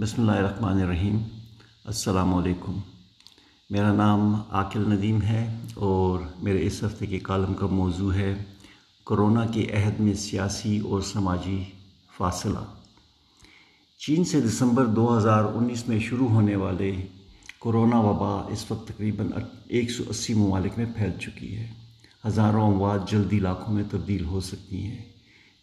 بسم اللہ الرحمن الرحیم السلام علیکم میرا نام عاقل ندیم ہے اور میرے اس ہفتے کے کالم کا موضوع ہے کرونا کے عہد میں سیاسی اور سماجی فاصلہ۔ چین سے دسمبر دو ہزار انیس میں شروع ہونے والے کرونا وبا اس وقت تقریباً ایک سو اسی ممالک میں پھیل چکی ہے۔ ہزاروں اموات جلدی لاکھوں میں تبدیل ہو سکتی ہیں۔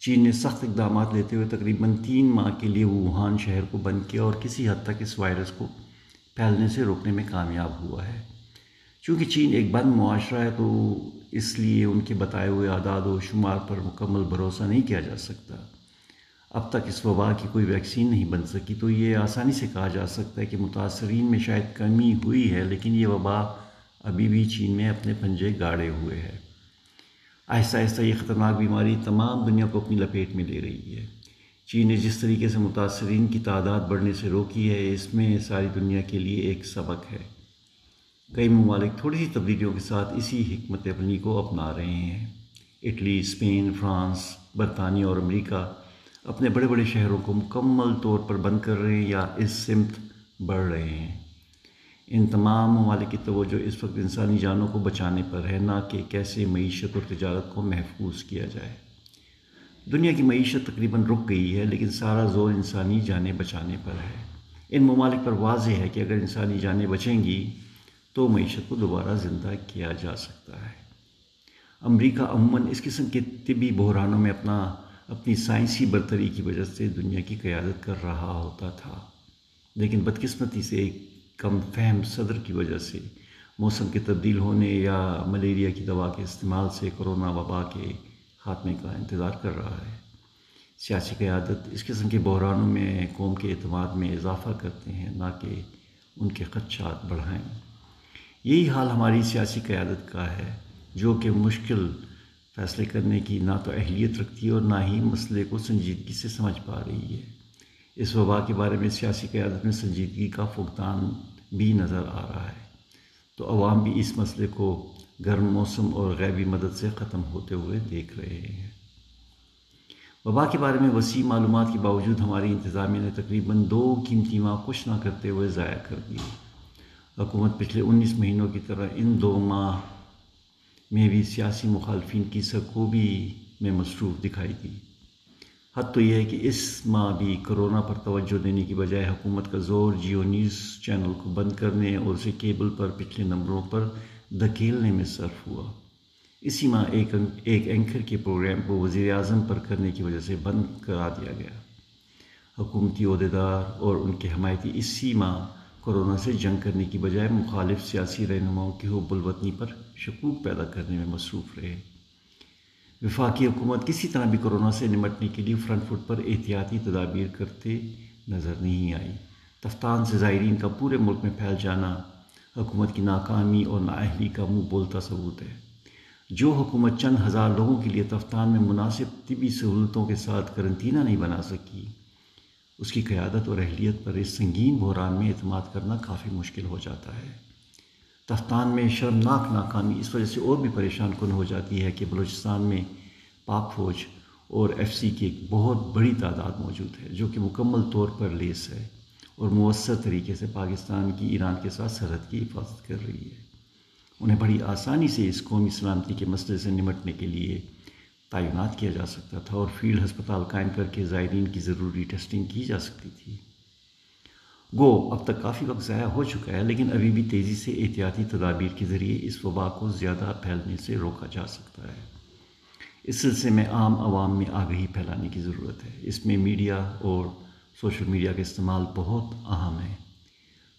چین نے سخت اقدامات لیتے ہوئے تقریباً تین ماہ کے لیے ووہان شہر کو بند کیا اور کسی حد تک اس وائرس کو پھیلنے سے روکنے میں کامیاب ہوا ہے۔ چونکہ چین ایک بند معاشرہ ہے تو اس لیے ان کے بتائے ہوئے اعداد و شمار پر مکمل بھروسہ نہیں کیا جا سکتا۔ اب تک اس وبا کی کوئی ویکسین نہیں بن سکی تو یہ آسانی سے کہا جا سکتا ہے کہ متاثرین میں شاید کمی ہوئی ہے، لیکن یہ وبا ابھی بھی چین میں اپنے پنجے گاڑے ہوئے ہے آہستہ آہستہ یہ خطرناک بیماری تمام دنیا کو اپنی لپیٹ میں لے رہی ہے۔ چین نے جس طریقے سے متاثرین کی تعداد بڑھنے سے روکی ہے، اس میں ساری دنیا کے لیے ایک سبق ہے۔ کئی ممالک تھوڑی سی تبدیلیوں کے ساتھ اسی حکمت عملی کو اپنا رہے ہیں۔ اٹلی، اسپین، فرانس، برطانیہ اور امریکہ اپنے بڑے بڑے شہروں کو مکمل طور پر بند کر رہے ہیں یا اس سمت بڑھ رہے ہیں۔ ان تمام ممالک کی توجہ اس وقت انسانی جانوں کو بچانے پر ہے، نہ کہ کیسے معیشت اور تجارت کو محفوظ کیا جائے۔ دنیا کی معیشت تقریباً رک گئی ہے، لیکن سارا زور انسانی جانیں بچانے پر ہے۔ ان ممالک پر واضح ہے کہ اگر انسانی جانیں بچیں گی تو معیشت کو دوبارہ زندہ کیا جا سکتا ہے۔ امریکہ عموماً اس قسم کے طبی بحرانوں میں اپنا، اپنی سائنسی برتری کی وجہ سے دنیا کی قیادت کر رہا ہوتا تھا، لیکن بدقسمتی سے ایک کم فہم صدر کی وجہ سے موسم کے تبدیل ہونے یا ملیریا کی دوا کے استعمال سے کرونا وبا کے خاتمے کا انتظار کر رہا ہے۔ سیاسی قیادت اس قسم کے بحرانوں میں قوم کے اعتماد میں اضافہ کرتے ہیں نہ کہ ان کے خدشات بڑھائیں۔ یہی حال ہماری سیاسی قیادت کا ہے، جو کہ مشکل فیصلے کرنے کی نہ تو اہلیت رکھتی ہے اور نہ ہی مسئلے کو سنجیدگی سے سمجھ پا رہی ہے۔ اس وبا کے بارے میں سیاسی قیادت میں سنجیدگی کا فقدان بھی نظر آ رہا ہے۔ تو عوام بھی اس مسئلے کو گرم موسم اور غیبی مدد سے ختم ہوتے ہوئے دیکھ رہے ہیں۔ وبا کے بارے میں وسیع معلومات کے باوجود ہماری انتظامیہ نے تقریباً دو قیمتی ماہ کچھ نہ کرتے ہوئے ضائع کر دی۔ حکومت پچھلے انیس مہینوں کی طرح ان دو ماہ میں بھی سیاسی مخالفین کی سکوبی میں مصروف دکھائی دی۔ حد تو یہ ہے کہ اس ماہ بھی کرونا پر توجہ دینے کی بجائے حکومت کا زور جیو نیوز چینل کو بند کرنے اور اسے کیبل پر پچھلے نمبروں پر دھکیلنے میں صرف ہوا۔ اسی ماہ ایک ایک اینکر کے پروگرام کو وزیر اعظم پر کرنے کی وجہ سے بند کرا دیا گیا۔ حکومتی عہدیدار اور ان کے حمایتی اسی ماہ کرونا سے جنگ کرنے کی بجائے مخالف سیاسی رہنماؤں کی حب الوطنی پر شکوک پیدا کرنے میں مصروف رہے۔ وفاقی حکومت کسی طرح بھی کرونا سے نمٹنے کے لیے فرنٹ فٹ پر احتیاطی تدابیر کرتے نظر نہیں آئی۔ تفتان سے زائرین کا پورے ملک میں پھیل جانا حکومت کی ناکامی اور نااہلی کا منہ بولتا ثبوت ہے۔ جو حکومت چند ہزار لوگوں کے لیے تفتان میں مناسب طبی سہولتوں کے ساتھ کرنطینہ نہیں بنا سکی، اس کی قیادت اور اہلیت پر اس سنگین بحران میں اعتماد کرنا کافی مشکل ہو جاتا ہے۔ تفتان میں شرمناک ناکامی اس وجہ سے اور بھی پریشان کن ہو جاتی ہے کہ بلوچستان میں پاک فوج اور ایف سی کی ایک بہت بڑی تعداد موجود ہے جو کہ مکمل طور پر لیس ہے اور مؤثر طریقے سے پاکستان کی، ایران کے ساتھ سرحد کی حفاظت کر رہی ہے۔ انہیں بڑی آسانی سے اس قومی سلامتی کے مسئلے سے نمٹنے کے لیے تعینات کیا جا سکتا تھا اور فیلڈ ہسپتال قائم کر کے زائرین کی ضروری ٹیسٹنگ کی جا سکتی تھی۔ گو، اب تک کافی وقت ضائع ہو چکا ہے، لیکن ابھی بھی تیزی سے احتیاطی تدابیر کے ذریعے اس وبا کو زیادہ پھیلنے سے روکا جا سکتا ہے۔ اس سلسلے میں عام عوام میں آگہی پھیلانے کی ضرورت ہے۔ اس میں میڈیا اور سوشل میڈیا کا استعمال بہت اہم ہے۔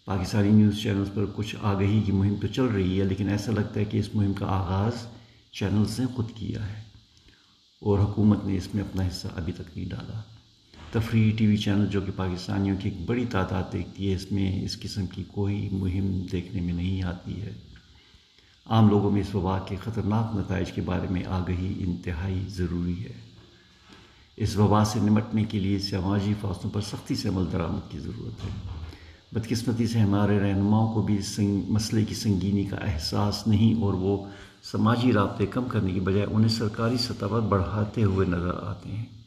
پاکستانی نیوز چینلز پر کچھ آگہی کی مہم تو چل رہی ہے، لیکن ایسا لگتا ہے کہ اس مہم کا آغاز چینلز نے خود کیا ہے اور حکومت نے اس میں اپنا حصہ ابھی تک نہیں ڈالا۔ تفریحی ٹی وی چینل جو کہ پاکستانیوں کی ایک بڑی تعداد دیکھتی ہے، اس میں اس قسم کی کوئی مہم دیکھنے میں نہیں آتی ہے۔ عام لوگوں میں اس وبا کے خطرناک نتائج کے بارے میں آگہی انتہائی ضروری ہے۔ اس وبا سے نمٹنے کے لیے سماجی فاصلوں پر سختی سے عمل درآمد کی ضرورت ہے۔ بدقسمتی سے ہمارے رہنماؤں کو بھی سنگ، مسئلے کی سنگینی کا احساس نہیں اور وہ سماجی رابطے کم کرنے کی بجائے انہیں سرکاری سطح پر بڑھاتے ہوئے نظر آتے ہیں۔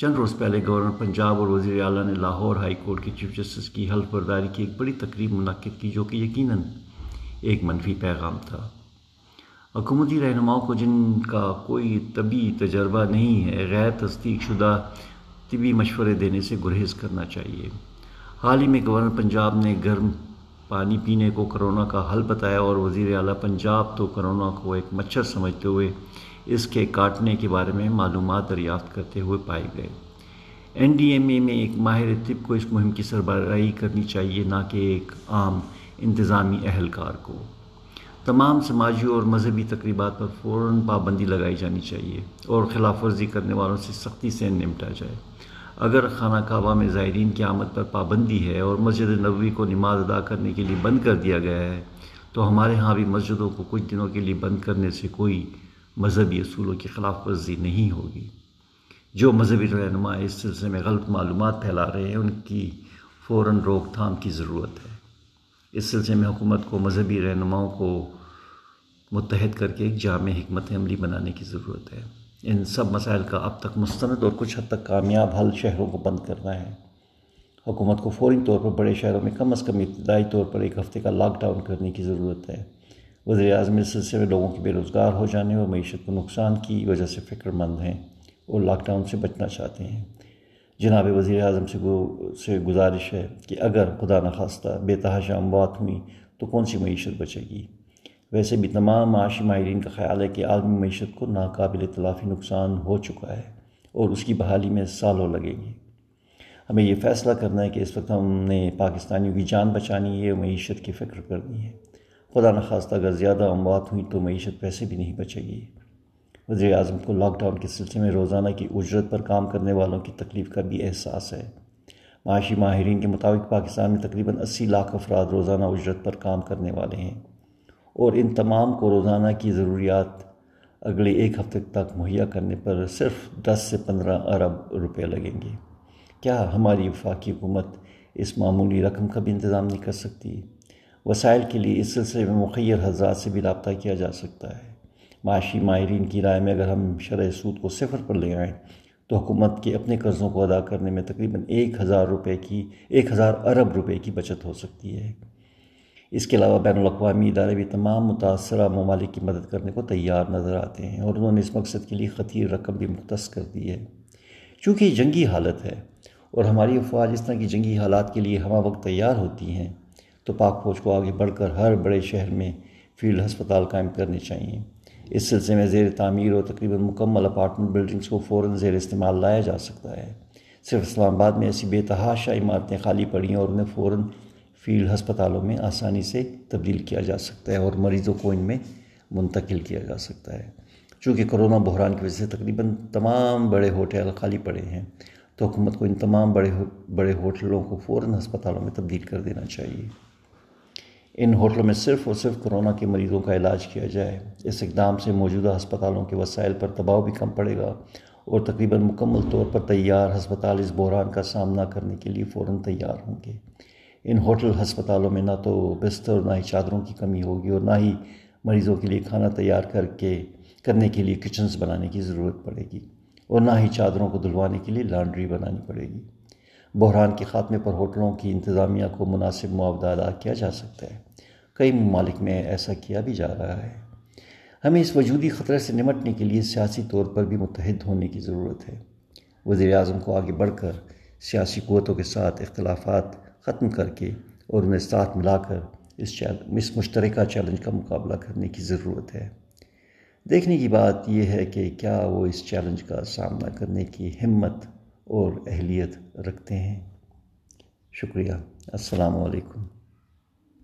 چند روز پہلے گورنر پنجاب اور وزیر اعلیٰ نے لاہور ہائی کورٹ کے چیف جسٹس کی حلف برداری کی ایک بڑی تقریب منعقد کی جو کہ یقیناً ایک منفی پیغام تھا۔ حکومتی رہنماؤں کو جن کا کوئی طبی تجربہ نہیں ہے، غیر تصدیق شدہ طبی مشورے دینے سے گریز کرنا چاہیے۔ حال ہی میں گورنر پنجاب نے گرم پانی پینے کو کرونا کا حل بتایا اور وزیر اعلیٰ پنجاب تو کرونا کو ایک مچھر سمجھتے ہوئے اس کے کاٹنے کے بارے میں معلومات دریافت کرتے ہوئے پائے گئے۔ این ڈی ایم اے میں ایک ماہر طب کو اس مہم کی سربراہی کرنی چاہیے، نہ کہ ایک عام انتظامی اہلکار کو۔ تمام سماجی اور مذہبی تقریبات پر فوراً پابندی لگائی جانی چاہیے اور خلاف ورزی کرنے والوں سے سختی سے نمٹا جائے۔ اگر خانہ کعبہ میں زائرین کی آمد پر پابندی ہے اور مسجد نبوی کو نماز ادا کرنے کے لیے بند کر دیا گیا ہے، تو ہمارے ہاں بھی مسجدوں کو کچھ دنوں کے لیے بند کرنے سے کوئی مذہبی اصولوں کی خلاف ورزی نہیں ہوگی۔ جو مذہبی رہنما اس سلسلے میں غلط معلومات پھیلا رہے ہیں، ان کی فوراً روک تھام کی ضرورت ہے۔ اس سلسلے میں حکومت کو مذہبی رہنماؤں کو متحد کر کے ایک جامع حکمت عملی بنانے کی ضرورت ہے۔ ان سب مسائل کا اب تک مستند اور کچھ حد تک کامیاب حل شہروں کو بند کرنا ہے۔ حکومت کو فوری طور پر بڑے شہروں میں کم از کم ابتدائی طور پر ایک ہفتے کا لاک ڈاؤن کرنے کی ضرورت ہے۔ وزیر اعظم اس سلسلے میں لوگوں کی بے روزگار ہو جانے اور معیشت کو نقصان کی وجہ سے فکر مند ہیں اور لاک ڈاؤن سے بچنا چاہتے ہیں۔ جناب وزیر اعظم سے سے گزارش ہے کہ اگر خدا نخواستہ بے تحاشا اموات ہوئیں تو کون سی معیشت بچے گی؟ ویسے بھی تمام معاشی ماہرین کا خیال ہے کہ عالمی معیشت کو ناقابل تلافی نقصان ہو چکا ہے اور اس کی بحالی میں سالوں لگے گی ہمیں یہ فیصلہ کرنا ہے کہ اس وقت ہم نے پاکستانیوں کی جان بچانی ہے معیشت کی فکر کرنی ہے۔ خدا نخواستہ اگر زیادہ اموات ہوئیں تو معیشت پیسے بھی نہیں بچے گی۔ وزیر اعظم کو لاک ڈاؤن کے سلسلے میں روزانہ کی اجرت پر کام کرنے والوں کی تکلیف کا بھی احساس ہے۔ معاشی ماہرین کے مطابق پاکستان میں تقریباً اسی لاکھ افراد روزانہ اجرت پر کام کرنے والے ہیں۔ اور ان تمام کو روزانہ کی ضروریات اگلے ایک ہفتے تک مہیا کرنے پر صرف دس سے پندرہ ارب روپے لگیں گے۔ کیا ہماری وفاقی حکومت اس معمولی رقم کا بھی انتظام نہیں کر سکتی؟ وسائل کے لیے اس سلسلے میں مخیر حضرات سے بھی رابطہ کیا جا سکتا ہے۔ معاشی ماہرین کی رائے میں اگر ہم شرح سود کو صفر پر لے آئیں تو حکومت کے اپنے قرضوں کو ادا کرنے میں تقریباً ایک ہزار روپے کی، ایک ہزار ارب روپے کی بچت ہو سکتی ہے۔ اس کے علاوہ بین الاقوامی ادارے بھی تمام متاثرہ ممالک کی مدد کرنے کو تیار نظر آتے ہیں اور انہوں نے اس مقصد کے لیے خطیر رقم بھی مختص کر دی ہے۔ چونکہ یہ جنگی حالت ہے اور ہماری افواج اس طرح کی جنگی حالات کے لیے ہمہ وقت تیار ہوتی ہیں تو پاک فوج کو آگے بڑھ کر ہر بڑے شہر میں فیلڈ ہسپتال قائم کرنے چاہیے۔ اس سلسلے میں زیر تعمیر اور تقریباً مکمل اپارٹمنٹ بلڈنگز کو فوراً زیر استعمال لایا جا سکتا ہے۔ صرف اسلام آباد میں ایسی بے تحاشا عمارتیں خالی پڑی ہیں اور انہیں فوراً فیلڈ ہسپتالوں میں آسانی سے تبدیل کیا جا سکتا ہے اور مریضوں کو ان میں منتقل کیا جا سکتا ہے۔ چونکہ کرونا بحران کی وجہ سے تقریباً تمام بڑے ہوٹل خالی پڑے ہیں، تو حکومت کو ان تمام بڑے بڑے ہوٹلوں کو فوراً ہسپتالوں میں تبدیل کر دینا چاہیے۔ ان ہوٹلوں میں صرف اور صرف کرونا کے مریضوں کا علاج کیا جائے، اس اقدام سے موجودہ ہسپتالوں کے وسائل پر دباؤ بھی کم پڑے گا اور تقریباً مکمل طور پر تیار ہسپتال اس بحران کا سامنا کرنے کے لیے فوراً تیار ہوں گے۔ ان ہوٹل ہسپتالوں میں نہ تو بستر نہ ہی چادروں کی کمی ہوگی اور نہ ہی مریضوں کے لیے کھانا تیار کر کے، کرنے کے لیے کچنز بنانے کی ضرورت پڑے گی اور نہ ہی چادروں کو دھلوانے کے لیے لانڈری بنانی پڑے گی۔ بحران کے خاتمے پر ہوٹلوں کی انتظامیہ کو مناسب معاوضہ ادا کیا جا سکتا ہے۔ کئی ممالک میں ایسا کیا بھی جا رہا ہے۔ ہمیں اس وجودی خطرے سے نمٹنے کے لیے سیاسی طور پر بھی متحد ہونے کی ضرورت ہے۔ وزیر اعظم کو آگے بڑھ کر سیاسی قوتوں کے ساتھ اختلافات ختم کر کے اور انہیں ساتھ ملا کر اس اس مشترکہ چیلنج کا مقابلہ کرنے کی ضرورت ہے۔ دیکھنے کی بات یہ ہے کہ کیا وہ اس چیلنج کا سامنا کرنے کی ہمت اور اہلیت رکھتے ہیں۔ شکریہ۔ السلام علیکم۔